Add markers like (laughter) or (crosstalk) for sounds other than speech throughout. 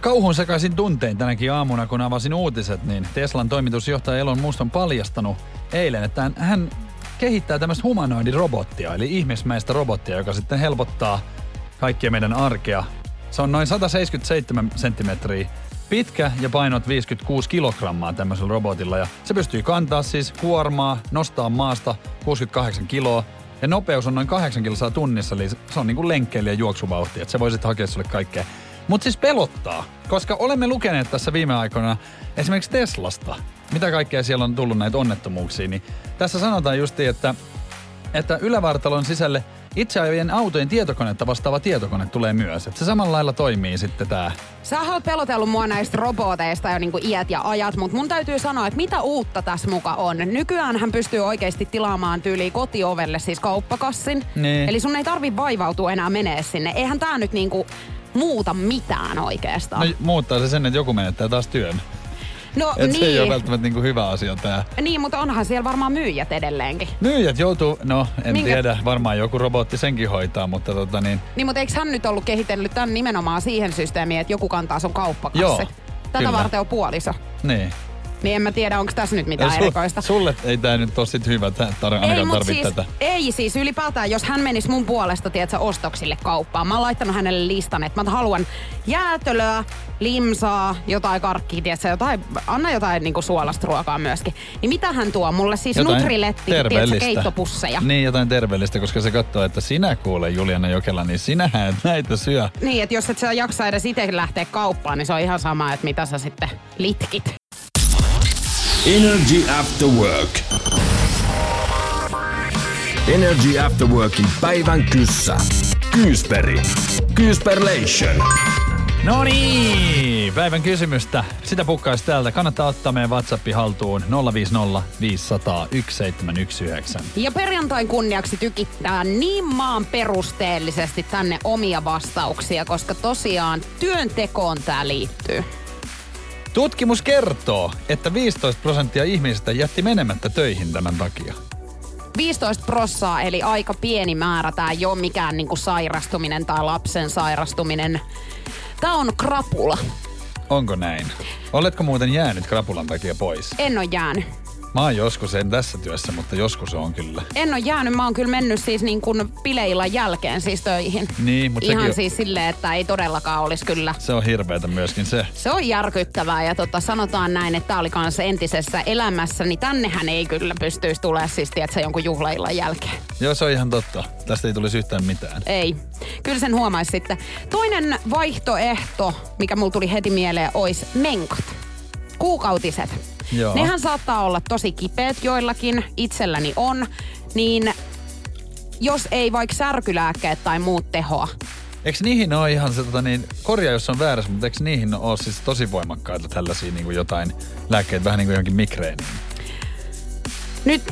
Kauhun sekaisin tuntein tänäkin aamuna, kun avasin uutiset, niin Teslan toimitusjohtaja Elon Musk on paljastanut eilen, että hän kehittää tämmöistä humanoidirobottia, eli ihmismäistä robottia, joka sitten helpottaa kaikkia meidän arkea. Se on noin 177 senttimetriä pitkä ja painot 56 kilogrammaa tämmöisellä robotilla. Ja se pystyy kantaa siis kuormaa, nostaa maasta 68 kiloa. Ja nopeus on noin 8 kilsaa tunnissa, eli se on niin kuin lenkkeilijä juoksuvauhti, että se voisit hakea sulle kaikkea. Mutta siis pelottaa, koska olemme lukeneet tässä viime aikoina esimerkiksi Teslasta, mitä kaikkea siellä on tullut näitä onnettomuuksia, niin tässä sanotaan justi, että, että ylävartalon sisälle itse ajavien autojen tietokonetta vastaava tietokone tulee myös. Että se samalla lailla toimii sitten tää. Sä oot pelotellut mua näistä roboteista jo niinku iät ja ajat, mutta mun täytyy sanoa, että mitä uutta tässä muka on. Nykyään hän pystyy oikeasti tilaamaan tyyliin kotiovelle siis kauppakassin. Niin. Eli sun ei tarvi vaivautua enää menee sinne. Eihän tää nyt niinku muuta mitään oikeastaan. No muuttaa se sen, että joku menettää taas työn. No, Et niin. se ei ole välttämättä niinku hyvä asia tää. Niin, mutta onhan siellä varmaan myyjät edelleenkin. Myyjät joutuu, no en Minkä- tiedä, varmaan joku robotti senkin hoitaa, mutta tota niin, Niin, mutta eikö hän nyt ollut kehitellyt tämän nimenomaan siihen systeemiin, että joku kantaa sun kauppakassi? Joo, Tätä kyllä. varten on puoliso. niin. Niin en mä tiedä, onko tässä nyt mitään su- erikoista. Sulle ei tää nyt ole sit hyvä, tää tar- ainakaan mut siis, tätä. ei siis ylipäätään, jos hän menisi mun puolesta, tiedätkö, ostoksille kauppaan. Mä oon laittanut hänelle listan, että mä haluan jäätölöä, limsaa, jotain karkkia, tiedätkö, jotain, anna jotain niinku suolasta ruokaa myöskin. Niin mitä hän tuo mulle? Siis Nutriletti, tiedätkö, keittopusseja. Niin, jotain terveellistä, koska se katsoo, että sinä kuule Juliana Jokela, niin sinähän et näitä syö. Niin, että jos et sä jaksa edes itse lähteä kauppaan, niin se on ihan sama, että mitä sä sitten litkit. Energy After Work. Energy After Workin päivän kyssä. Kyysperi. Kyysperlation. No niin, päivän kysymystä. Sitä pukkaisi täältä. Kannattaa ottaa meidän WhatsApp haltuun 050 500 1719. Ja perjantain kunniaksi tykittää niin maan perusteellisesti tänne omia vastauksia, koska tosiaan työntekoon tää liittyy. Tutkimus kertoo, että 15 prosenttia ihmisistä jätti menemättä töihin tämän takia. 15 prossaa, eli aika pieni määrä. Tää ei ole mikään niinku sairastuminen tai lapsen sairastuminen. Tää on krapula. Onko näin? Oletko muuten jäänyt krapulan takia pois? En ole jäänyt. Mä oon joskus, en tässä työssä, mutta joskus on kyllä. En ole jäänyt. Mä oon kyllä mennyt siis niin kuin bileillan jälkeen siis töihin. Niin, mutta Ihan sekin siis silleen, että ei todellakaan olisi kyllä se on hirveetä myöskin se. Se on järkyttävää ja tota, sanotaan näin, että tämä oli kanssa entisessä elämässä, niin tännehän ei kyllä pystyisi tulemaan siis, tiedätkö, jonkun juhlaillan jälkeen. Joo, se on ihan totta. Tästä ei tulisi yhtään mitään. Ei. Kyllä sen huomaisi sitten. Toinen vaihtoehto, mikä mulla tuli heti mieleen, olisi menkat. Kuukautiset. Joo. Nehän saattaa olla tosi kipeät joillakin, itselläni on, niin jos ei vaikka särkylääkkeet tai muut tehoa, Eikö niihin ole ihan se, tota niin, korjaa jos on väärässä, mutta eikö niihin ole siis tosi voimakkaita tällaisia niin kuin jotain lääkkeitä, vähän niin kuin johonkin migreeniin? Nyt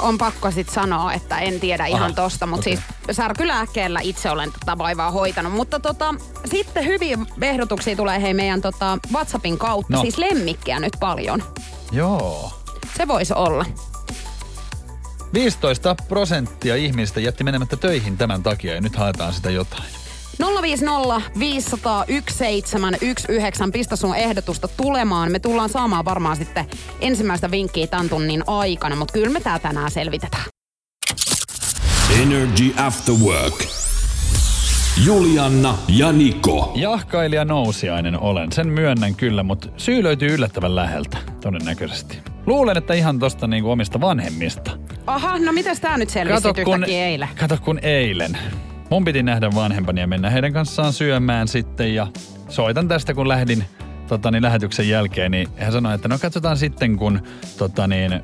on pakko sit sanoa, että en tiedä ihan Aha, tosta, mutta okei. siis särkylääkkeellä itse olen tätä vaivaa hoitanut. Mutta tota, sitten hyviä ehdotuksia tulee hei meidän tota WhatsAppin kautta. No. Siis lemmikkiä nyt paljon. Joo. Se voisi olla. 15 prosenttia ihmistä jätti menemättä töihin tämän takia ja nyt haetaan sitä jotain. 050 500 1719. Pistä sun ehdotusta tulemaan. Me tullaan saamaan varmaan sitten ensimmäistä vinkkiä tämän tunnin aikana, mutta kyllä me tää tänään selvitetään. Energy After Work. Julianna ja Niko. Jahkailija nousiainen olen, sen myönnän kyllä, mutta syy löytyy yllättävän läheltä, todennäköisesti. Luulen, että ihan tosta niinku omista vanhemmista. Aha, no mitäs tää nyt selvisi yhtäkkiä eilen? kato kun eilen. Mun piti nähdä vanhempani ja mennä heidän kanssaan syömään sitten ja soitan tästä kun lähdin tota, niin lähetyksen jälkeen, niin hän sanoi, että no katsotaan sitten, kun tota, niin,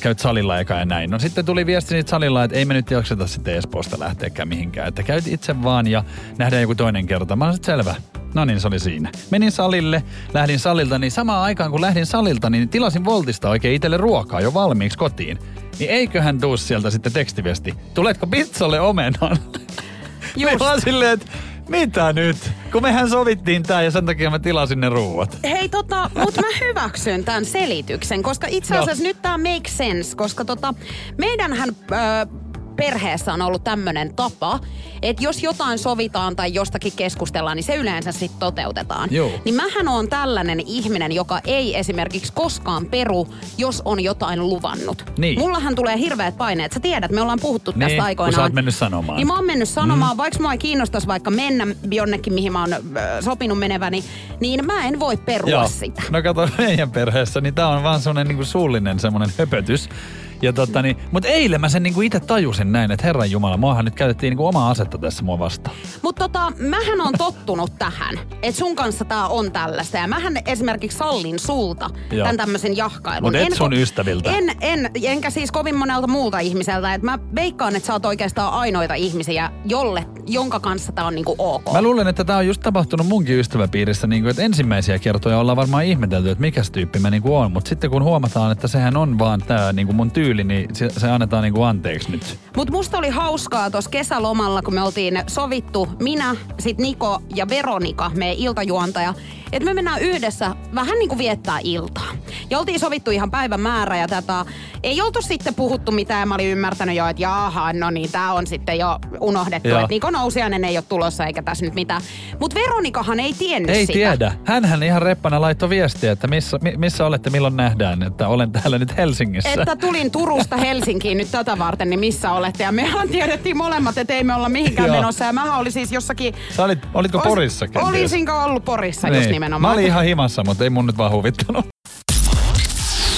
käyt salilla eka ja näin. No sitten tuli viesti siitä salilla, että ei me nyt jakseta sitten Espoosta lähteäkään mihinkään, että käyt itse vaan ja nähdään joku toinen kerta. Mä että selvä. No niin, se oli siinä. Menin salille, lähdin salilta, niin samaan aikaan kun lähdin salilta, niin tilasin Voltista oikein itselle ruokaa jo valmiiksi kotiin. Niin eiköhän tuu sieltä sitten tekstiviesti. Tuletko pizzalle omenan? (laughs) Just. Mä oon silleen, että mitä nyt? Kun mehän sovittiin tää ja sen takia mä tilasin ne ruuat. Hei tota, mut mä hyväksyn tämän selityksen, koska itse No. asiassa nyt tää make sense, koska tota, meidänhän ö, perheessä on ollut tämmönen tapa, että jos jotain sovitaan tai jostakin keskustellaan, niin se yleensä sitten toteutetaan. Joo. Niin mähän on tällainen ihminen, joka ei esimerkiksi koskaan peru, jos on jotain luvannut. Niin. Mullahan tulee hirveät paineet. Sä tiedät, me ollaan puhuttu Niin, tästä kun aikoinaan. sä oot mennyt sanomaan. Niin mä oon mennyt sanomaan, mm. vaikka mua ei kiinnostaisi vaikka mennä jonnekin, mihin mä oon sopinut meneväni, niin mä en voi perua sitä. No kato, meidän perheessä, niin tää on vaan semmonen niinku suullinen semmonen höpötys. Ja tota niin, mut eilen mä sen niinku itse tajusin näin, että herran jumala, muahan nyt käytettiin niinku omaa asetta tässä mua vastaan. Mutta tota, mähän on tottunut tähän, että sun kanssa tää on tällaista. Ja mähän esimerkiksi sallin sulta Joo. tämän tämmöisen jahkailun. Mut et En sun ystäviltä. En, en, enkä siis kovin monelta muulta ihmiseltä. Et mä veikkaan, että sä oot oikeastaan ainoita ihmisiä, jolle, jonka kanssa tää on niinku ok. Mä luulen, että tämä on just tapahtunut munkin ystäväpiirissä, niin kuin, että ensimmäisiä kertoja ollaan varmaan ihmetelty, että mikäs tyyppi mä niin kuin on. Mutta sitten kun huomataan, että sehän on vaan tämä niin kuin mun tyyli, niin se, se annetaan niin kuin anteeksi nyt. Mut musta oli hauskaa tuossa kesälomalla, kun me oltiin sovittu, minä, sit Niko ja Veronika, meidän iltajuontaja, että me mennään yhdessä vähän niin kuin viettää iltaa. Ja oltiin sovittu ihan päivän määrä ja tätä, ei oltu sitten puhuttu mitään mä olin ymmärtänyt jo, että jaha, no niin, tää on sitten jo unohdettu, että Niko Nousiainen ei ole tulossa eikä tässä nyt mitään. Mut Veronikahan ei tiennyt Ei sitä. tiedä. Hänhän ihan reppana laittoi viestiä, että missä, mi- missä olette, milloin nähdään, että olen täällä nyt Helsingissä. Että tulin Turusta Helsinkiin nyt tätä varten, niin missä olette? Ja mehän tiedettiin molemmat, että ei me olla mihinkään Joo. menossa. Ja mähän oli siis jossakin... Sä olit, olitko Porissa kenties? Olisinko ollut Porissa just Niin. Nimenomaan. Mä olin ihan himassa, mutta ei mun nyt vaan huvittanut.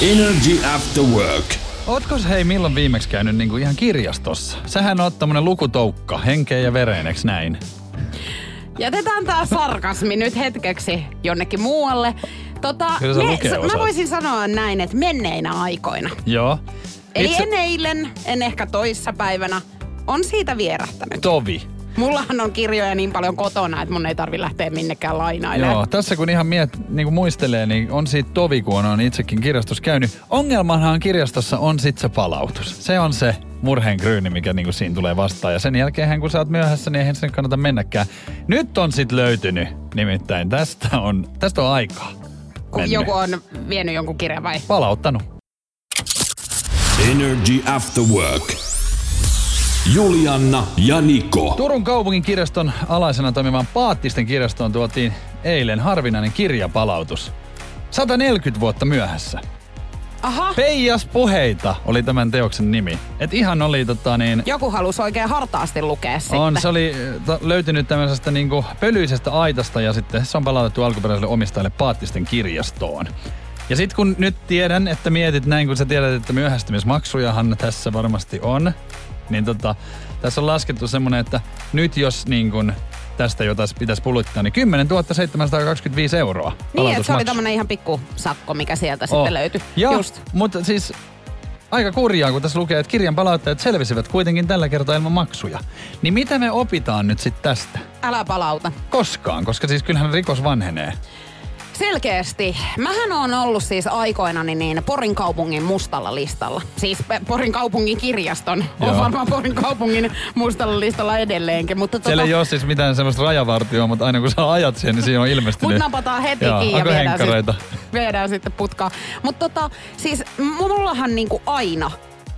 Energy After Work. Ootko hei milloin viimeksi käynyt niinku ihan kirjastossa? Sähän on tämmönen lukutoukka, henkeä ja vereen, eks näin? Jätetään tää sarkasmi nyt hetkeksi jonnekin muualle. Tota, lukea mä voisin sanoa näin, että menneinä aikoina. Joo. Eli Itse- en eilen, en ehkä toissa päivänä, on siitä vierähtänyt. Tovi. Mullahan on kirjoja niin paljon kotona, että mun ei tarvi lähteä minnekään lainailemaan. Joo, tässä kun ihan miet, niin kuin muistelee, niin on siitä tovi, kun on itsekin kirjastossa käynyt. Ongelmanhan kirjastossa on sit se palautus. Se on se murheen kryyni, mikä niin kuin siinä tulee vastaan. Ja sen jälkeen, kun sä oot myöhässä, niin eihän sen kannata mennäkään. Nyt on sit löytynyt, nimittäin tästä on, tästä on aikaa. Kun mennyt. joku on vienyt jonkun kirjan vai? Palauttanut. Energy After Work. Julianna ja Niko. Turun kaupungin kirjaston alaisena toimivan Paattisten kirjastoon tuotiin eilen harvinainen kirjapalautus. 140 vuotta myöhässä. Aha, Peijas puheita oli tämän teoksen nimi. Et ihan oli tota niin... joku halusi oikein hartaasti lukea sitten. On, se oli ta- löytynyt tämmöisestä niinku pölyisestä aitasta ja sitten se on palautettu alkuperäiselle omistajalle Paattisten kirjastoon. Ja sitten kun nyt tiedän, että mietit näin, kun sä tiedät, että myöhästymismaksujahan tässä varmasti on, niin tota, tässä on laskettu semmonen, että nyt jos niin kun tästä jotain pitäisi puluttaa, niin 10 725 euroa Niin, että se oli tämmönen ihan pikku sakko, mikä sieltä sitten löytyi. Ja, Just. mutta siis aika kurjaa, kun tässä lukee, että kirjan palauttajat selvisivät kuitenkin tällä kertaa ilman maksuja. Niin mitä me opitaan nyt sitten tästä? Älä palauta. Koskaan, koska siis kyllähän rikos vanhenee. Selkeästi. Mähän on ollut siis aikoinani niin Porin kaupungin mustalla listalla. Siis Porin kaupungin kirjaston. On Joo. varmaan Porin kaupungin mustalla listalla edelleenkin. Mutta Siellä tota, ei ole siis mitään semmoista rajavartioa, mutta aina kun sä ajat siihen, niin siinä on ilmestynyt. Mut napataan heti Joo, kiinni ja viedään, sit, viedään sitten putkaan. Mutta tota, siis mullahan niinku aina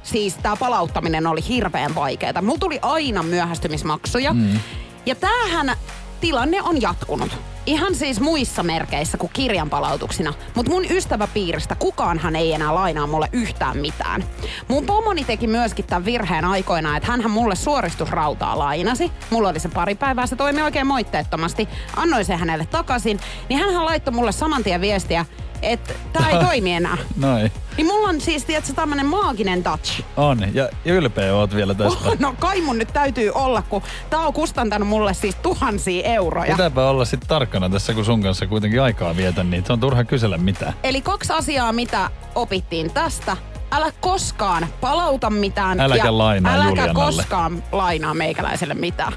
siis tämä palauttaminen oli hirveän vaikeaa. Mulla tuli aina myöhästymismaksuja. Mm. Ja tämähän tilanne on jatkunut. Ihan siis muissa merkeissä kuin kirjan palautuksina. Mutta mun ystäväpiiristä kukaanhan ei enää lainaa mulle yhtään mitään. Mun pomoni teki myöskin tämän virheen aikoinaan, että hänhän mulle suoristusrautaa lainasi. Mulla oli se pari päivää, se toimi oikein moitteettomasti. Annoin se hänelle takaisin. Niin hänhän laittoi mulle saman tien viestiä, että tämä ei toimi enää. (laughs) Noin. Niin mulla on siis, tiedätkö, tämmönen maaginen touch. On. Ja ylpeä oot vielä tästä. No kai mun nyt täytyy olla, kun tää on kustantanut mulle siis tuhansia euroja. Pitääpä olla sitten tarkkana tässä, kun sun kanssa kuitenkin aikaa vietän, niin se on turha kysellä mitään. Eli kaksi asiaa, mitä opittiin tästä. Älä koskaan palauta mitään. Äläkä ja lainaa äläkä Julianalle. koskaan lainaa meikäläiselle mitään.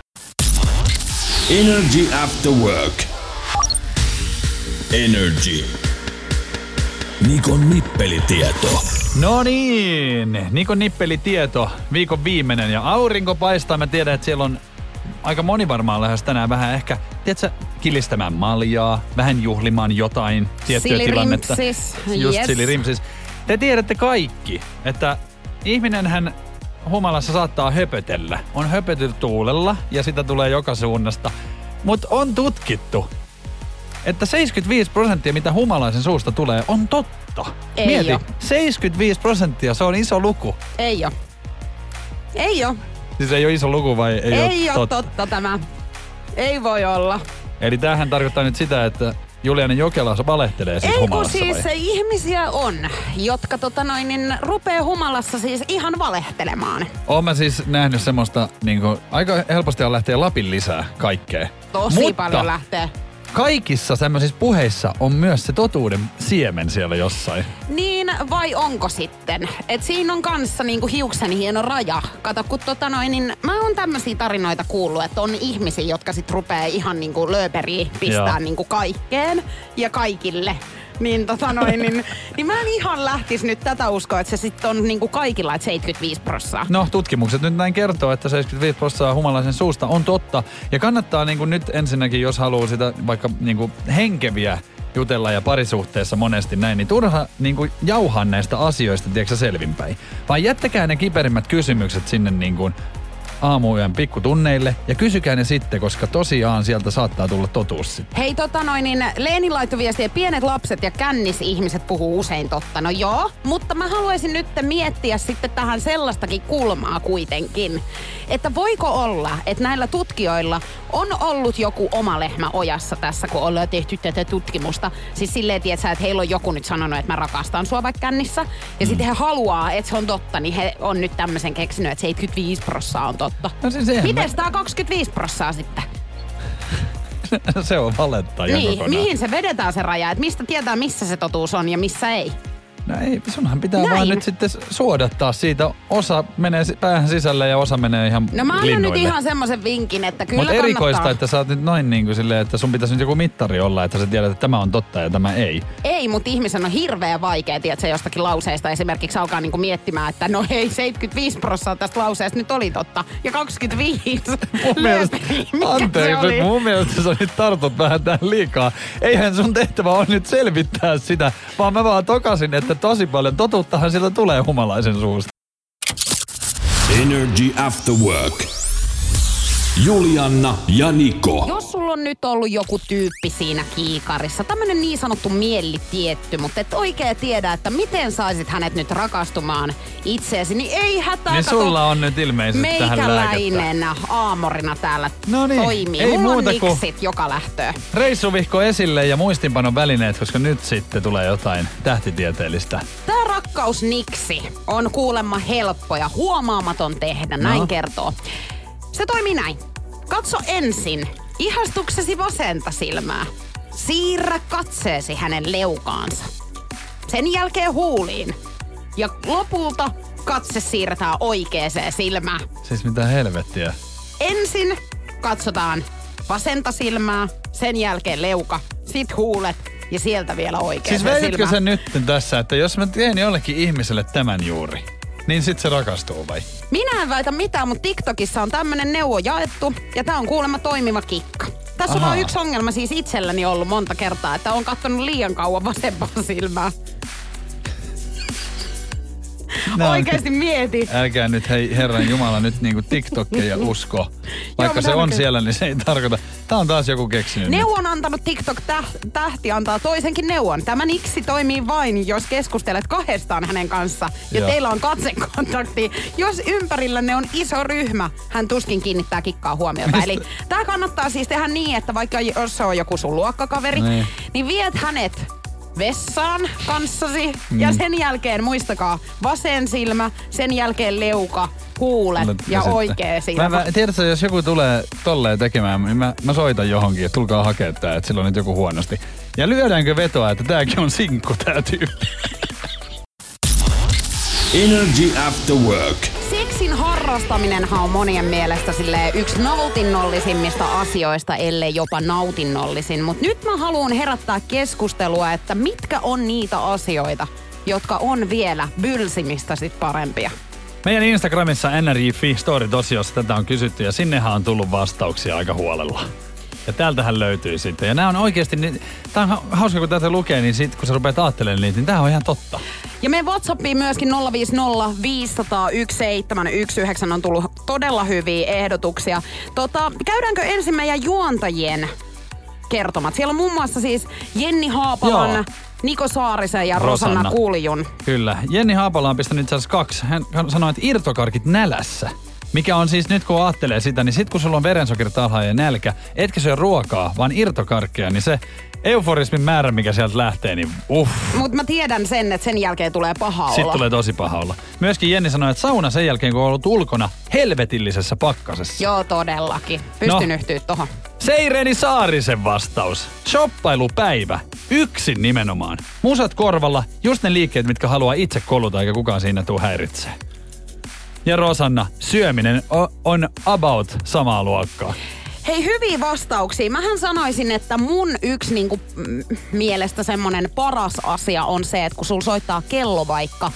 Energy After Work. Energy. Nikon nippelitieto. No niin, Nikon nippelitieto, viikon viimeinen ja aurinko paistaa. Mä tiedän, että siellä on aika moni varmaan lähes tänään vähän ehkä, tiedätkö, kilistämään maljaa, vähän juhlimaan jotain tiettyä tilannetta. Silirimsis, Just yes. silirimsis. Te tiedätte kaikki, että ihminenhän humalassa saattaa höpötellä. On höpötelty tuulella ja sitä tulee joka suunnasta. Mutta on tutkittu, että 75 prosenttia, mitä humalaisen suusta tulee, on totta. Ei Mieti, oo. 75 prosenttia, se on iso luku. Ei oo. Ei oo. Siis ei ole iso luku vai ei, Ei, ole oo totta tämä. Ei voi olla. Eli tämähän tarkoittaa nyt sitä, että Juliana Jokela valehtelee siis Ei kun humalassa siis vai? ihmisiä on, jotka tota noin, niin rupee humalassa siis ihan valehtelemaan. Oon mä siis nähnyt semmoista, niin kuin, aika helposti on lähteä Lapin lisää kaikkea. Tosi Mutta paljon lähtee. Kaikissa semmoisissa puheissa on myös se totuuden siemen siellä jossain. Niin vai onko sitten? Et siinä on kanssa niinku hiuksen hieno raja. Kato, kun tota noin, niin mä oon tämmöisiä tarinoita kuullut, että on ihmisiä, jotka sit rupee ihan niinku lööperiin pistää Joo. niinku kaikkeen ja kaikille. Niin tota noin, niin, niin mä en ihan lähtis nyt tätä uskoa, että se sitten on niinku kaikilla, että 75 prossaa. No, tutkimukset nyt näin kertoo, että 75 prosenttia humalaisen suusta on totta. Ja kannattaa niin kuin nyt ensinnäkin, jos haluaa sitä vaikka niin kuin henkeviä jutella ja parisuhteessa monesti näin, niin turha niin kuin jauhaa näistä asioista, tiedätkö selvinpäin. Vaan jättäkää ne kiperimmät kysymykset sinne niin kuin aamuyön pikkutunneille ja kysykää ne sitten, koska tosiaan sieltä saattaa tulla totuus sitten. Hei tota noin, niin Leeni laittoi viestiä, pienet lapset ja kännis-ihmiset puhuu usein totta. No joo, mutta mä haluaisin nyt miettiä sitten tähän sellaistakin kulmaa kuitenkin. Että voiko olla, että näillä tutkijoilla on ollut joku oma lehmä ojassa tässä, kun ollaan tehty tätä tutkimusta. Siis silleen, tietsä, että heillä on joku nyt sanonut, että mä rakastan sua vaikka kännissä. Ja sitten he haluaa, että se on totta, niin he on nyt tämmöisen keksinyt, että 75 prossaa on totta. No siis Miten tää 25 prossaa sitten? (laughs) se on valetta ihan Niin, kokonaan. mihin se vedetään se raja, että mistä tietää, missä se totuus on ja missä ei. No ei, sunhan pitää Näin. vaan nyt sitten suodattaa siitä. Osa menee päähän sisälle ja osa menee ihan No mä annan nyt ihan semmoisen vinkin, että kyllä Mutta erikoista, että sä oot nyt noin niin kuin silleen, että sun pitäisi nyt joku mittari olla, että sä tiedät, että tämä on totta ja tämä ei. Ei, mutta ihmisen on hirveä vaikea, tiedätkö, jostakin lauseesta esimerkiksi alkaa niinku miettimään, että no hei, 75 prosenttia tästä lauseesta nyt oli totta. Ja 25 (laughs) Mun mielestä, lööperi, mikä se anteeksi, nyt mun mielestä sä nyt tartut vähän tähän liikaa. Eihän sun tehtävä on nyt selvittää sitä, vaan mä vaan tokasin, että tosi paljon totuuttahan sieltä tulee humalaisen suusta. Energy After Work. Julianna ja Niko. Jos sulla on nyt ollut joku tyyppi siinä kiikarissa, tämmönen niin sanottu mielitietty, mutta et oikein tiedä, että miten saisit hänet nyt rakastumaan itseesi, niin ei hätää. Niin sulla on nyt ilmeisesti tähän lääkettä. Meikäläinen aamorina täällä No niin, toimii. ei Mulla on muuta kuin- niksit joka lähtöä. Reissuvihko esille ja muistinpanon välineet, koska nyt sitten tulee jotain tähtitieteellistä. Tää rakkausniksi on kuulemma helppo ja huomaamaton tehdä, näin No. kertoo. Se toimii näin. Katso ensin ihastuksesi vasenta silmää. Siirrä katseesi hänen leukaansa. Sen jälkeen huuliin. Ja lopulta katse siirretään oikeeseen silmään. Siis mitä helvettiä. Ensin katsotaan vasenta silmää, sen jälkeen leuka, sit huulet ja sieltä vielä oikeeseen Siis silmään. sä nyt tässä, että jos mä teen jollekin ihmiselle tämän juuri, niin sit se rakastuu vai? Minä en väitä mitään, mutta TikTokissa on tämmönen neuvo jaettu ja tää on kuulemma toimiva kikka. Tässä on Ahaa. vaan yksi ongelma siis itselläni ollut monta kertaa, että on katsonut liian kauan vasempaa silmää. Oikeesti mieti. Älkää nyt hei Herran Jumala nyt niinku TikTokkeja usko. Vaikka mutta se on siellä, niin se ei tarkoita. Tää on taas joku keksinyt. nyt. Neuvon antanut TikTok-tähti antaa toisenkin neuvon. Tämä niksi toimii vain, jos keskustelet kahdestaan hänen kanssa ja Joo. teillä on katsekontakti. Jos ympärillänne on iso ryhmä, hän tuskin kiinnittää kikkaa huomiota. Mistä- Eli tämä kannattaa siis tehdä niin, että vaikka jos se on joku sun luokkakaveri, Niin. niin viet hänet vessaan kanssasi ja sen jälkeen muistakaa vasen silmä, sen jälkeen leuka, huulet ja, sitten- oikea silmä. Mä, mä, tiedätkö, jos joku tulee tolleen tekemään, niin mä, mä soitan johonkin, että tulkaa hakea tää, että sillä on nyt joku huonosti. Ja lyödäänkö vetoa, että tääkin on sinkku tää tyyppi? Energy After Work. Harrastaminenhan on monien mielestä yksi nautinnollisimmista asioista, ellei jopa nautinnollisin. Mutta nyt mä haluan herättää keskustelua, että mitkä on niitä asioita, jotka on vielä bylsimistä sit parempia. Meidän Instagramissa NRJ.fi story-tosiossa tätä on kysytty ja sinnehän on tullut vastauksia aika huolella. Ja täältähän löytyy sitten. Ja nämä on oikeasti, niin, tämä on ha- hauska kun tätä lukee, niin sit kun sä rupeat ajattelemaan niitä, niin tämä on ihan totta. Ja meidän Whatsappiin myöskin 050 501 719 on tullut todella hyviä ehdotuksia. Tota, käydäänkö ensin meidän juontajien kertomat? Siellä on muun muassa siis Jenni Haapalan, Joo. Niko Saarisen ja Rosanna, Rosanna. Kuulijun. Kyllä. Jenni Haapala on pistänyt itse asiassa kaksi. Hän sanoi, että irtokarkit nälässä. Mikä on siis nyt kun ajattelee sitä, niin sit kun sulla on verensokerit alhaalla ja nälkä, etkä syö ruokaa, vaan irtokarkkeja, niin se euforismin määrä, mikä sieltä lähtee, niin uff. Mutta mä tiedän sen, että sen jälkeen tulee paha Sitten olla. tulee tosi paha olla. Myöskin Jenni sanoi, että sauna sen jälkeen, kun on ollut ulkona helvetillisessä pakkasessa. Joo, todellakin. Pystyn No. yhtyä tohon. Seireni Saarisen vastaus. Shoppailupäivä. Yksin nimenomaan. Musat korvalla, just ne liikkeet, mitkä haluaa itse koluta, eikä kukaan siinä tuu häiritsee. Ja Rosanna, syöminen on about samaa luokkaa. Hei, hyviä vastauksia. Mähän sanoisin, että mun yksi niinku, mm, mielestä semmonen paras asia on se, että kun sul soittaa kello vaikka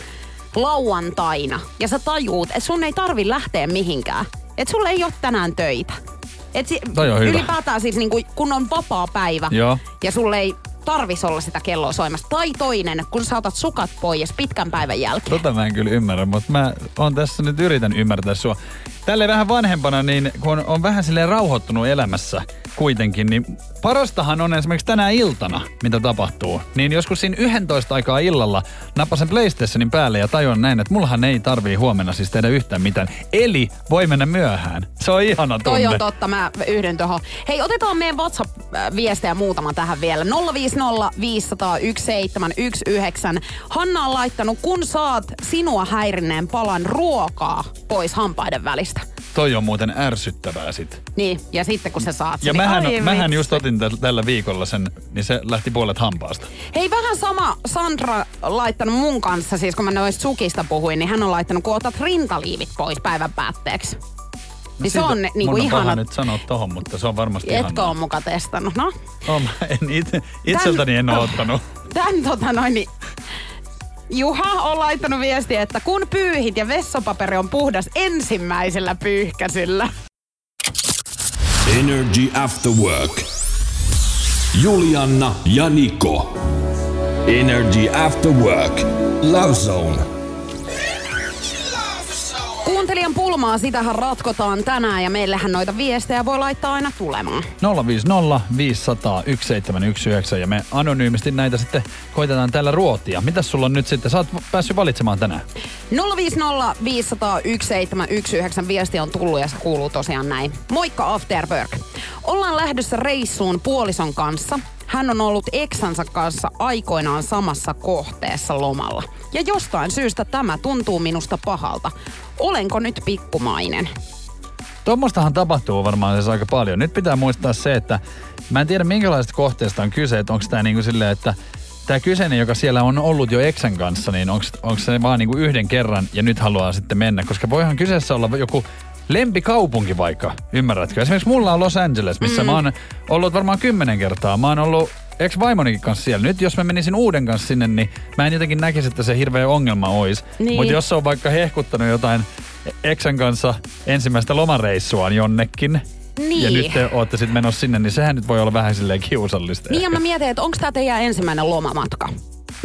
lauantaina ja sä tajuut, että sun ei tarvi lähteä mihinkään. Että sulla ei ole tänään töitä. Et si- Toi on hyvä. ylipäätään siis niinku, kun on vapaa päivä Joo. ja sulle ei tarvis olla sitä kelloa soimassa. Tai toinen, kun sä otat sukat pois pitkän päivän jälkeen. Tota mä en kyllä ymmärrä, mutta mä on tässä nyt yritän ymmärtää sua. Tälle vähän vanhempana, niin kun on, on vähän silleen rauhoittunut elämässä kuitenkin, niin parastahan on esimerkiksi tänä iltana, mitä tapahtuu. Niin joskus siinä 11 aikaa illalla nappasen PlayStationin päälle ja tajuan näin, että mullahan ei tarvii huomenna siis tehdä yhtään mitään. Eli voi mennä myöhään. Se on ihana tunne. Toi on totta, mä yhdyn tuohon. Hei, otetaan meidän WhatsApp-viestejä muutama tähän vielä. 050 500 1719. Hanna on laittanut, kun saat sinua häirinneen palan ruokaa pois hampaiden välistä. Toi on muuten ärsyttävää sit. Niin, ja sitten kun sä saat sen, Ja niin mähän, ai mähän just otin täl- tällä viikolla sen, niin se lähti puolet hampaasta. Hei, vähän sama Sandra laittanut mun kanssa, siis kun mä noista sukista puhuin, niin hän on laittanut, kun otat rintaliivit pois päivän päätteeksi. Niin se Siitä on niinku mun on paha ihana. nyt sanoa tohon, mutta se on varmasti Etkö ihanaa. on muka testannut? No, mä en itse, itseltäni en ole ottanut. Tän tota noin, niin Juha on laittanut viestiä, että kun pyyhit ja vessapaperi on puhdas ensimmäisellä pyyhkäisyllä. Energy After Work. Julianna ja Niko. Energy After Work. Love Zone. Kuuntelijan pulmaa, sitähän ratkotaan tänään ja meillähän noita viestejä voi laittaa aina tulemaan. 050 500 1719 ja me anonyymisti näitä sitten koitetaan täällä ruotia. Mitäs sulla on nyt sitten? Sä oot päässyt valitsemaan tänään. 050 500 1719 viesti on tullut ja se kuuluu tosiaan näin. Moikka After Work. Ollaan lähdössä reissuun puolison kanssa. Hän on ollut eksänsä kanssa aikoinaan samassa kohteessa lomalla. Ja jostain syystä tämä tuntuu minusta pahalta. Olenko nyt pikkumainen? Tuommoistahan tapahtuu varmaan siis aika paljon. Nyt pitää muistaa se, että mä en tiedä minkälaisesta kohteesta on kyse, että onko tämä niinku silleen, että tämä kyseinen, joka siellä on ollut jo eksän kanssa, niin onko se vaan niinku yhden kerran ja nyt haluaa sitten mennä? Koska voihan kyseessä olla joku lempikaupunki vaikka, ymmärrätkö? Esimerkiksi mulla on Los Angeles, missä mm. mä oon ollut varmaan kymmenen kertaa. Mä oon ollut ex-vaimonikin kanssa siellä. Nyt jos mä menisin uuden kanssa sinne, niin mä en jotenkin näkisi, että se hirveä ongelma olisi. Niin. Mutta jos se on vaikka hehkuttanut jotain eksän kanssa ensimmäistä lomareissuaan jonnekin, Niin. ja nyt te ootte sitten menossa sinne, niin sehän nyt voi olla vähän silleen kiusallista. Niin ja ehkä. mä mietin, että onko tämä teidän ensimmäinen lomamatka?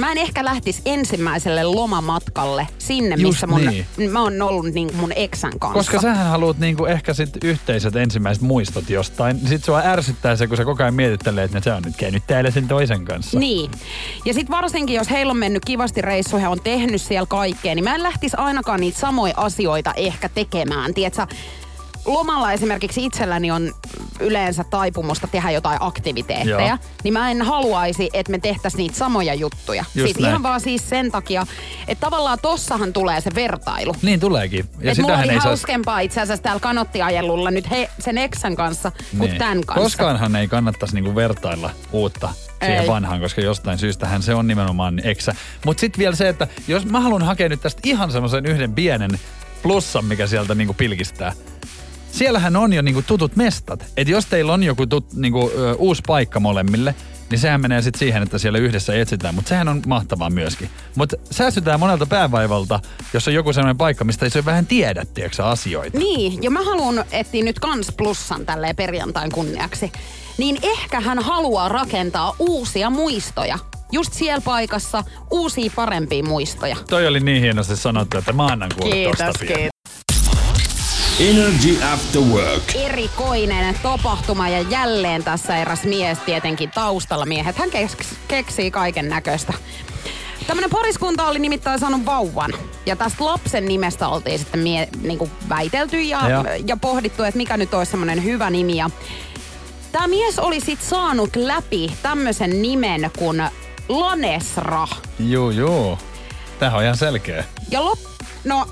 Mä en ehkä lähtisi ensimmäiselle lomamatkalle sinne, Just missä mun, niin. mä oon ollut niin mun eksän kanssa. Koska sähän haluat niinku ehkä sit yhteiset ensimmäiset muistot jostain. Sit sua ärsyttää se, kun sä koko ajan mietit tälleen, että se on nyt käynyt täällä sen toisen kanssa. Niin. Ja sitten varsinkin, jos heillä on mennyt kivasti reissu, he on tehnyt siellä kaikkea, niin mä en lähtisi ainakaan niitä samoja asioita ehkä tekemään. Tiedätkö, lomalla esimerkiksi itselläni on yleensä taipumusta tehdä jotain aktiviteetteja, Joo. niin mä en haluaisi, että me tehtäisiin niitä samoja juttuja. Just siis näin. ihan vaan siis sen takia, että tavallaan tossahan tulee se vertailu. Niin tuleekin. Ja Et mulla oli ei saisi... hauskempaa itse asiassa täällä kanottiajelulla nyt he, sen eksän kanssa kuin tämän kanssa. Koskaanhan ei kannattaisi niinku vertailla uutta siihen Ei. vanhaan, koska jostain syystähän se on nimenomaan eksä. Mutta sitten vielä se, että jos mä haluan hakea nyt tästä ihan semmoisen yhden pienen plussan, mikä sieltä niinku pilkistää. Siellähän on jo niinku tutut mestat. Et jos teillä on joku tut, niinku, ö, uusi paikka molemmille, niin sehän menee sitten siihen, että siellä yhdessä etsitään. Mutta sehän on mahtavaa myöskin. Mutta säästytään monelta päävaivalta, jos on joku sellainen paikka, mistä ei se vähän tiedä, tiedätkö, asioita. Niin, ja mä haluan etsiä nyt kans plussan tälleen perjantain kunniaksi. Niin ehkä hän haluaa rakentaa uusia muistoja. Just siellä paikassa uusia parempia muistoja. Toi oli niin hienosti sanottu, että mä annan kuulla Kiitos, tosta kiitos. Energy After Work. Erikoinen tapahtuma ja jälleen tässä eräs mies tietenkin taustalla. Miehet hän keks, keksii kaiken näköistä. Tämmönen pariskunta oli nimittäin saanut vauvan. Ja tästä lapsen nimestä oltiin sitten mie, niinku väitelty ja, Joo. ja pohdittu, että mikä nyt olisi semmoinen hyvä nimi. Ja Tämä mies oli sit saanut läpi tämmöisen nimen kuin Lanesra. Juu, juu. Tämähän on ihan selkeä. Ja lop... No,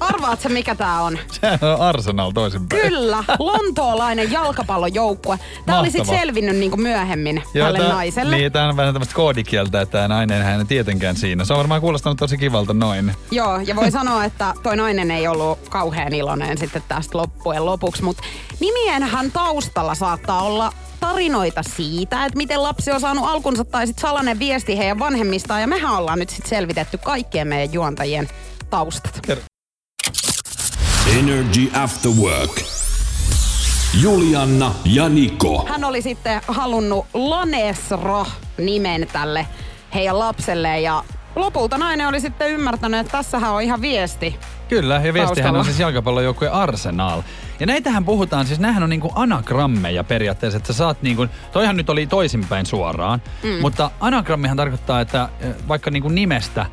arvaat sä mikä tää on? (laughs) Sehän on Arsenal toisinpäin. Kyllä, lontoolainen jalkapallojoukkue. Tämä oli sitten Mahtavaa. selvinnyt niinku myöhemmin tälle tää- naiselle. Niin, tämä on vähän tämmöistä koodikieltä, että tämä nainen hän ei tietenkään siinä. Se on varmaan kuulostanut tosi kivalta noin. Joo, ja voi (laughs) sanoa, että toi nainen ei ollut kauhean iloinen sitten tästä loppujen lopuksi, mutta nimienhän taustalla saattaa olla tarinoita siitä, että miten lapsi on saanut alkunsa tai sitten salainen viesti heidän vanhemmistaan. Ja mehän ollaan nyt sitten selvitetty kaikkien meidän juontajien taustat. Energy After Work. Julianna ja Niko. Hän oli sitten halunnut Lanesro-nimen tälle heidän lapselleen ja lopulta nainen oli sitten ymmärtänyt, että tässähän on ihan viesti. Kyllä, ja viestihän Taustalla. on siis jalkapallojoukkue Arsenal. Ja näitähän puhutaan, siis nämähän on niinku anagrammeja periaatteessa, että sä saat niinku, toihan nyt oli toisinpäin suoraan, mm. mutta anagrammihan tarkoittaa, että eh, vaikka niinku nimestä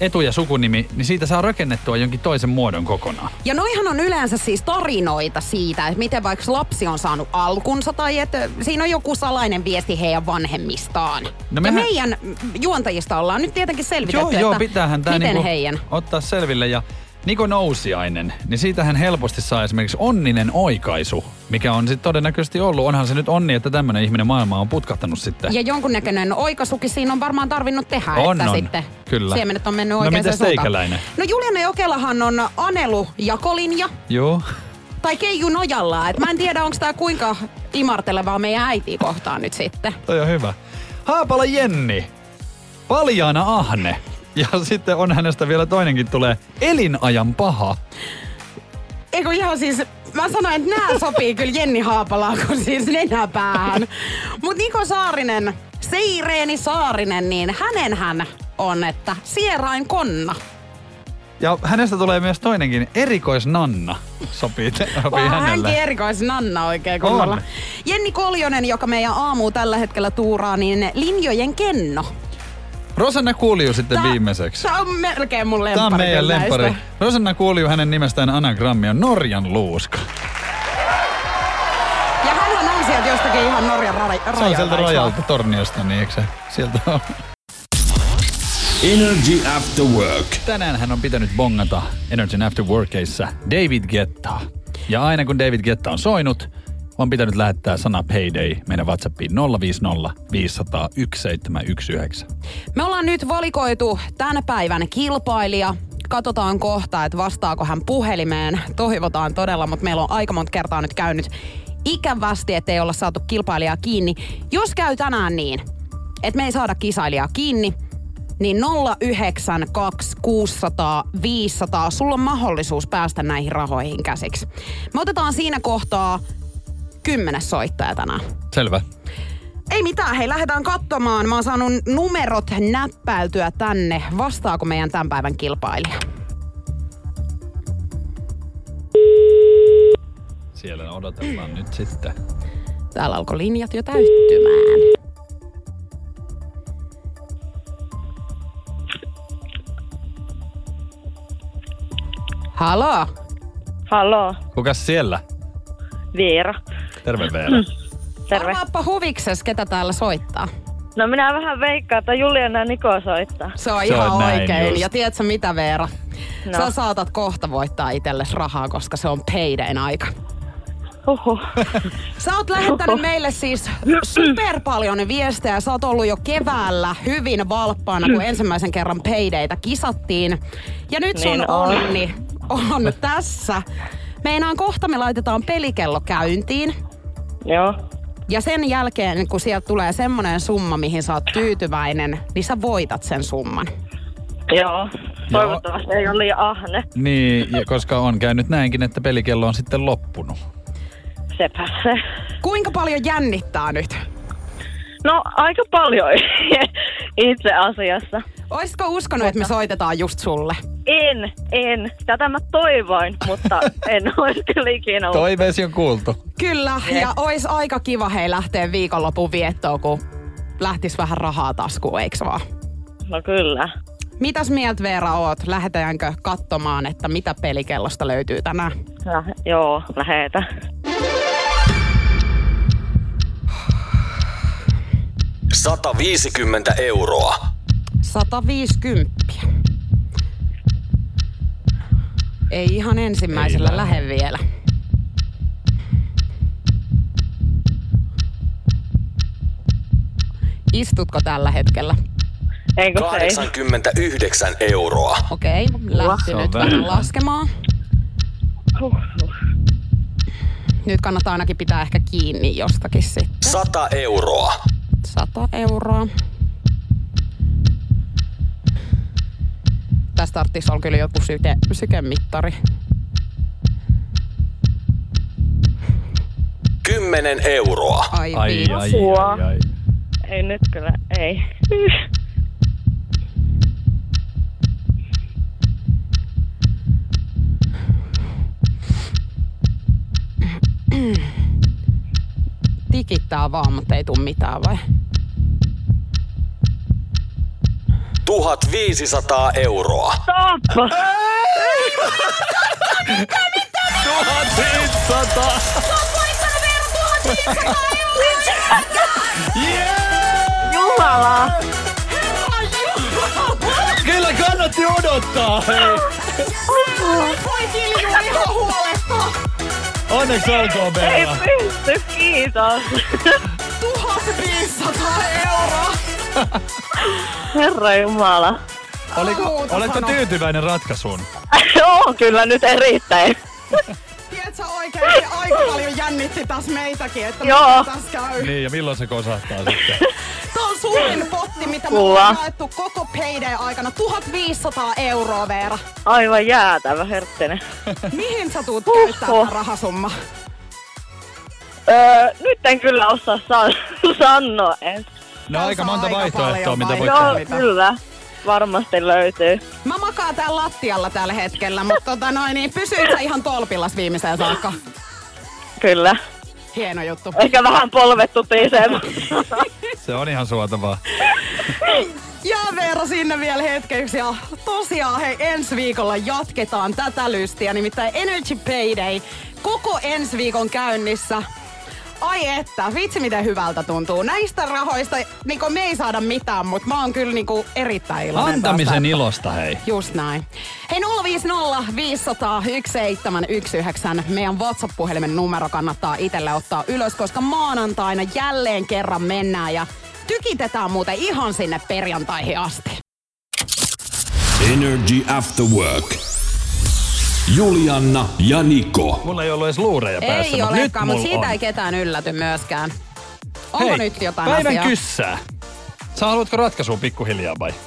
etu- ja sukunimi, niin siitä saa rakennettua jonkin toisen muodon kokonaan. Ja noihan on yleensä siis tarinoita siitä, että miten vaikka lapsi on saanut alkunsa tai että siinä on joku salainen viesti heidän vanhemmistaan. No ja mehän- meidän juontajista ollaan nyt tietenkin selvitetty, Joo, joo, että pitäähän tämä miten niinku heidän. ottaa selville. Ja Niko Nousiainen, niin siitähän helposti saa esimerkiksi onninen oikaisu, mikä on sitten todennäköisesti ollut. Onhan se nyt onni, että tämmöinen ihminen maailma on putkahtanut sitten. Ja jonkunnäköinen oikaisukin siinä on varmaan tarvinnut tehdä, On, että on. sitten Kyllä. siemenet on mennyt No oikeaan mitäs suuntaan. teikäläinen? No Juliana Jokelahan on Anelu Jakolinja Joo. tai Keiju Nojalla. Et mä en tiedä, onko tämä kuinka imartelevaa meidän äitiä kohtaan nyt sitten. Toi on hyvä. Haapala Jenni. Paljaana Ahne. Ja sitten on hänestä vielä toinenkin tulee elinajan paha. Eikö ihan siis, mä sanoin, että nämä sopii kyllä Jenni Haapalaan, kun siis nenäpäähän. Mut Niko Saarinen, Seireeni Saarinen, niin hänenhän on, että sierain konna. Ja hänestä tulee myös toinenkin erikoisnanna. Sopii, sopii hänelle. hänkin erikois Nanna oikein kunnolla. On. Jenni Koljonen, joka meidän aamu tällä hetkellä tuuraa, niin linjojen kenno. Rosanna Kuuliju sitten Tää- viimeiseksi. Tää on melkein mun lemppari. Tämä on meidän kyllä näistä. Rosanna Kuuliju, hänen nimestään anagrammi on Norjan luuska. Ja hänhän on sieltä jostakin ihan Norjan ra- rajalta. Se on sieltä rajalta torniosta, niin eikö se? Sieltä on. Energy After Work. Tänään hän on pitänyt bongata Energy After Workissa David Gettaa. Ja aina kun David Getta on soinut, on pitänyt lähettää sana payday meidän WhatsAppiin 050 500 1719. Me ollaan nyt valikoitu tämän päivän kilpailija. Katsotaan kohta, että vastaako hän puhelimeen. Toivotaan todella, mutta meillä on aika monta kertaa nyt käynyt ikävästi, ettei olla saatu kilpailijaa kiinni. Jos käy tänään niin, että me ei saada kisailijaa kiinni, niin 092 600 500, sulla on mahdollisuus päästä näihin rahoihin käsiksi. Me otetaan siinä kohtaa kymmenes soittaja tänään. Selvä. Ei mitään, hei lähdetään katsomaan. Mä oon saanut numerot näppäiltyä tänne. Vastaako meidän tämän päivän kilpailija? Siellä odotellaan nyt sitten. Täällä alkoi linjat jo täyttymään. Halo. Haloo, Kukas siellä? Veera. Terve Veera. Terve. Arvaappa huvikses, ketä täällä soittaa. No minä vähän veikkaan, että Juliana ja Niko soittaa. Se on Se ihan on näin oikein. just. Ja tiedätkö mitä Veera? No. Sä saatat kohta voittaa itsellesi rahaa, koska se on paydayn aika. Huhhuh. (laughs) Sä oot lähettänyt meille siis super paljon viestejä. Sä oot ollut jo keväällä hyvin valppaana, kun ensimmäisen kerran peidejtä kisattiin. Ja nyt sun Niin on. onni on tässä. Meinaan kohta me laitetaan pelikello käyntiin. Joo. Ja sen jälkeen, kun sieltä tulee semmoinen summa, mihin sä oot tyytyväinen, niin sä voitat sen summan. Joo. Toivottavasti ei ole liian ahne. Niin, (laughs) ja koska on käynyt näinkin, että pelikello on sitten loppunut. Sepä se. Kuinka paljon jännittää nyt? No aika paljon (laughs) itse asiassa. Oisko uskonut, että me soitetaan just sulle? En, en. Tätä mä toivoin, mutta (laughs) en olisi kyllä ikinä ollut. Toiveesi on kuultu. Kyllä, ja ois aika kiva hei lähteä viikonlopun viettoon, kun lähtis vähän rahaa taskuun, eiks vaan? No kyllä. Mitäs mieltä Veera oot? Lähdetäänkö katsomaan, että mitä pelikellosta löytyy tänään? Ja, joo, lähetä. Sata viisikymmentä euroa. 150. Ei ihan ensimmäisellä Ei lähde vielä. Istutko tällä hetkellä? Eikö se ei? 89 euroa. Okei, lähti nyt vähän. laskemaan. Nyt kannattaa ainakin pitää ehkä kiinni jostakin sitten. 100 euroa. 100 euroa. Tästä tarvitsisi olla kyllä joku syke, sykemittari. 10 euroa. Ai, Ai, viis. ai, ai, ai. Ei nyt kyllä, ei. Tikittää vaan, mutta ei tuu mitään vai? 1500 euroa. Stop! 1500! Jumala! Kyllä kannatti odottaa, hei! Voi ihan huolesta. Onneksi olkoon, Ei Bella. pysty, kiitos. 1500 euroa. Herra Jumala. Oliko, oletko sano. tyytyväinen ratkaisuun? (laughs) Joo, kyllä nyt erittäin. Tiedätkö oikeesti aika paljon jännitti taas meitäkin, että Joo. mitä tässä käy. Niin, ja milloin se kosahtaa (laughs) sitten? Tämä on suurin potti, mitä me Kuva. ollaan jaettu koko payday aikana. 1500 euroa, Veera. Aivan jäätävä herttinen. Mihin sä tuut Huhhuh. käyttää tämä rahasumma? Öö, nyt en kyllä osaa san- (laughs) sanoa edes. No aika on monta aika vaihtoehtoa, mitä tehdä. Joo, kyllä. Varmasti löytyy. Mä makaan täällä lattialla tällä hetkellä, mutta tota noin, niin pysyit sä ihan tolpillas viimeiseen saakka. Kyllä. Hieno juttu. Ehkä vähän polvet tutisee. (laughs) Se on ihan suotavaa. (laughs) Ja Veera sinne vielä hetkeksi. Ja tosiaan hei, ensi viikolla jatketaan tätä lystiä, nimittäin Energy Payday. Koko ensi viikon käynnissä. Ai että, vitsi miten hyvältä tuntuu. Näistä rahoista niin me ei saada mitään, mutta mä oon kyllä niin erittäin iloinen Antamisen tästä. ilosta, hei. Just näin. Hei 050 500 1719. Meidän WhatsApp-puhelimen numero kannattaa itselle ottaa ylös, koska maanantaina jälleen kerran mennään ja tykitetään muuten ihan sinne perjantaihin asti. Energy After Work. Julianna ja Niko. Mulla ei ollut edes luureja päässä, ei mutta nyt olekaan, mutta siitä on. ei ketään ylläty myöskään. Onko Hei, nyt jotain päivän asiaa? kyssää. Sä haluatko ratkaisua pikkuhiljaa vai? (laughs)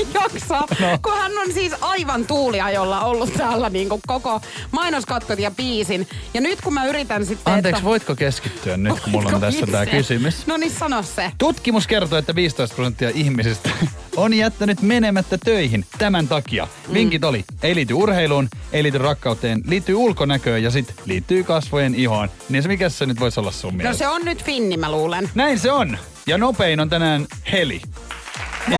Ei jaksa, no. kun hän on siis aivan tuuliajolla ollut täällä niin kuin koko mainoskatkot ja biisin. Ja nyt kun mä yritän sitten, Anteeksi, että... voitko keskittyä nyt, kun mulla on Voitko tässä itse? kysymys? No niin, sano se. Tutkimus kertoo, että 15 prosenttia ihmisistä (laughs) on jättänyt menemättä töihin tämän takia. Mm. Vinkit oli, ei liity urheiluun, ei liity rakkauteen, liittyy ulkonäköön ja sit liittyy kasvojen ihoon. Niin se mikä se nyt voisi olla sun No mielestä? se on nyt Finni, mä luulen. Näin se on. Ja nopein on tänään Heli.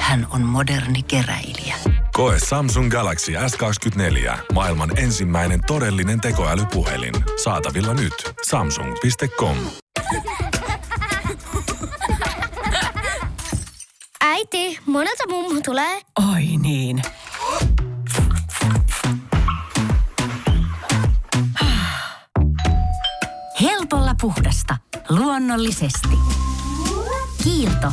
Hän on moderni keräilijä. Koe Samsung Galaxy S24. Maailman ensimmäinen todellinen tekoälypuhelin. Saatavilla nyt. Samsung.com. Äiti, monelta mummu tulee? Oi niin. Helpolla puhdasta. Luonnollisesti. Kiilto.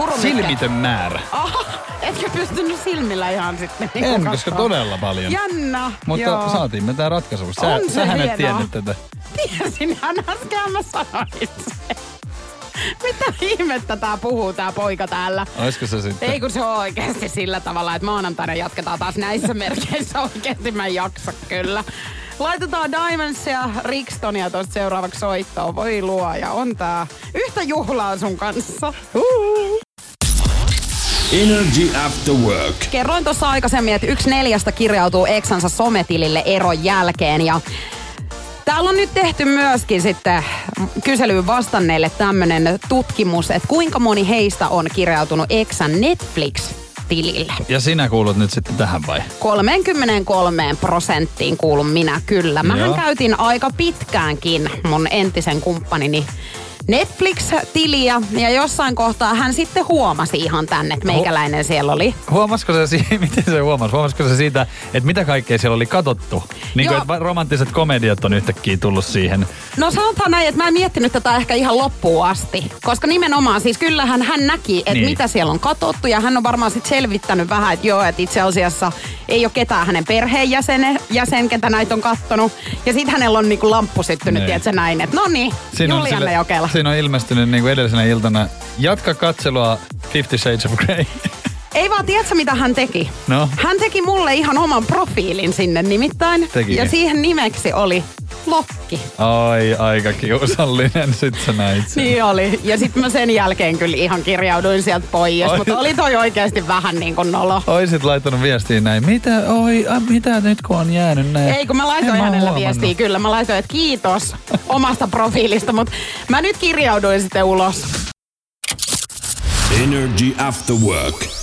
Purumikkä. silmitön määrä. Aha, etkö pystynyt silmillä ihan sitten niinku En, koska todella paljon. Jännä. Mutta joo. saatiin me tää ratkaisu. Sä, On se sähän et tiennyt tätä. Tiesinhän äsken mä sanoin sen. Mitä ihmettä tää puhuu tää poika täällä? Oisko se sitten? Ei kun se on oikeasti sillä tavalla, että maanantaina jatketaan taas näissä (laughs) merkeissä oikeasti mä en jaksa kyllä. Laitetaan Diamondsia, Rikstonia tuosta seuraavaksi soittoon. Voi luoja, on tää yhtä juhlaa sun kanssa. Uhu. Energy After Work. Kerroin tuossa aikaisemmin, että yksi neljästä kirjautuu eksansa sometilille eron jälkeen ja Täällä on nyt tehty myöskin sitten kyselyyn vastanneille tämmönen tutkimus, että kuinka moni heistä on kirjautunut Exan Netflix-tilille. Ja sinä kuulut nyt sitten tähän vai? 33 prosenttiin kuulun minä kyllä. Mähän Joo. käytin aika pitkäänkin mun entisen kumppanini Netflix-tiliä ja jossain kohtaa hän sitten huomasi ihan tänne, että meikäläinen siellä oli. Huomasiko se, si- (laughs) miten se huomasi? Huomasiko se siitä, että mitä kaikkea siellä oli katottu? Niin kuin, että romanttiset komediat on yhtäkkiä tullut siihen. No sanotaan näin, että mä en miettinyt tätä ehkä ihan loppuun asti. Koska nimenomaan siis kyllähän hän näki, että Niin. mitä siellä on katsottu. Ja hän on varmaan sitten selvittänyt vähän, että joo, että itse asiassa ei ole ketään hänen perheenjäsen, jäsen, ketä näitä on kattonut. Ja sitten hänellä on niinku lamppu syttynyt, Niin. tiedätkö näin, että no niin, Julianne Jokela. Siinä on ilmestynyt niin kuin edellisenä iltana. Jatka katselua Fifty Shades of Grey. Ei vaan, tiedätkö mitä hän teki? No. Hän teki mulle ihan oman profiilin sinne nimittäin. Tekikö? Ja siihen nimeksi oli Lokki. Ai, aika kiusallinen. Sit sä näit sen. Niin oli. Ja sitten mä sen jälkeen kyllä ihan kirjauduin sieltä pois. Oi. Mutta oli toi oikeasti vähän niin kuin nolo. Oisit laittanut viestiin näin. Mitä, oi, a, mitä nyt kun on jäänyt näin? Ei, kun mä En laitoin hänelle huomannut. viestiä, kyllä. Mä laitoin, että kiitos (laughs) omasta profiilista, mutta mä nyt kirjauduin sitten ulos. Energy After Work.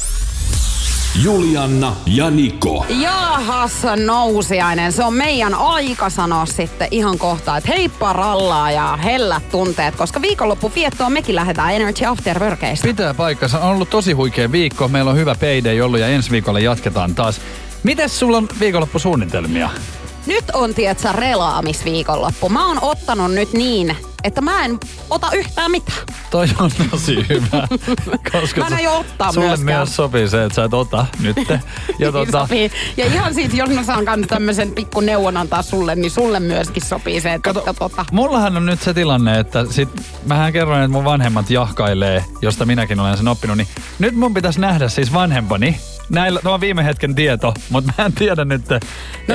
Julianna ja Niko. Jaahas, nousiainen. Se on meidän aika sanoa sitten ihan kohta, että heippa rallaa ja hellät tunteet, koska viikonloppu viettoon mekin lähdetään Energy After Workeista. Pitää paikkansa. On ollut tosi huikea viikko. Meillä on hyvä payday ollut ja ensi viikolla jatketaan taas. Mites sulla on viikonloppusuunnitelmia? Nyt on, tietsä, relaamisviikonloppu. Mä oon ottanut nyt niin, että mä en ota yhtään mitään. Toi on tosi hyvä. (laughs) Koska Mä en aio ottaa sulle myöskään. myös sopii se, että sä et ota nyt. (laughs) Ja Niin tota, sopii. Ja ihan siis, jos mä saan kans tämmöisen pikku neuvon antaa sulle, niin sulle myöskin sopii se, että Kato, tota. Mullahan on nyt se tilanne, että sit mähän kerroin, että mun vanhemmat jahkailee, josta minäkin olen sen oppinut, niin nyt mun pitäisi nähdä siis vanhempani. Näillä, tämä on viime hetken tieto, mutta mä en tiedä nyt, No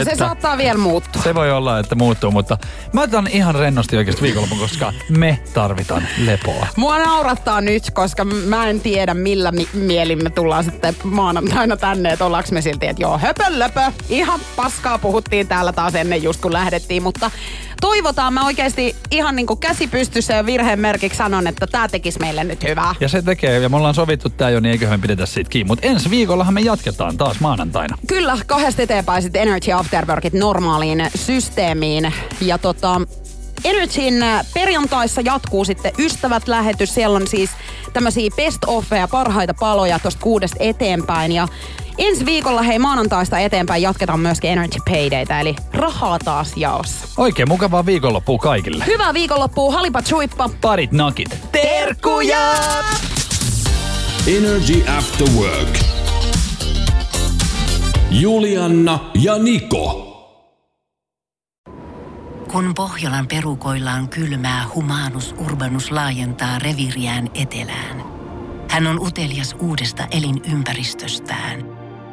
että se saattaa vielä muuttua. se voi olla, että muuttuu, mutta mä otan ihan rennosti oikeasti viikonlopun, koska me tarvitaan lepoa. Mua naurattaa nyt, koska mä en tiedä millä mi- mielin me tullaan sitten maanantaina tänne, että ollaanko me silti, että joo, höpölöpö. Ihan paskaa puhuttiin täällä taas ennen just kun lähdettiin, mutta toivotaan mä oikeasti ihan niin käsi pystyssä ja virheen merkiksi sanon, että tämä tekisi meille nyt hyvää. Ja se tekee, ja me ollaan sovittu tää jo, niin eiköhän me pidetä siitä kiinni. Mutta ensi viikollahan me jatketaan taas maanantaina. Kyllä, kahdesta eteenpäin sitten Energy Afterworkit normaaliin systeemiin. Ja tota, Energyn äh, perjantaissa jatkuu sitten ystävät lähetys. Siellä on siis tämmöisiä best offeja, parhaita paloja tosta kuudesta eteenpäin. Ja ensi viikolla hei maanantaista eteenpäin jatketaan myöskin Energy Paydaytä, eli rahaa taas jaossa. Oikein mukavaa viikonloppua kaikille. Hyvää viikonloppua, halipa chuippa. Parit nakit. Terkkuja! Energy After Work. Julianna ja Niko. Kun Pohjolan perukoillaan kylmää, humanus urbanus laajentaa reviriään etelään. Hän on utelias uudesta elinympäristöstään.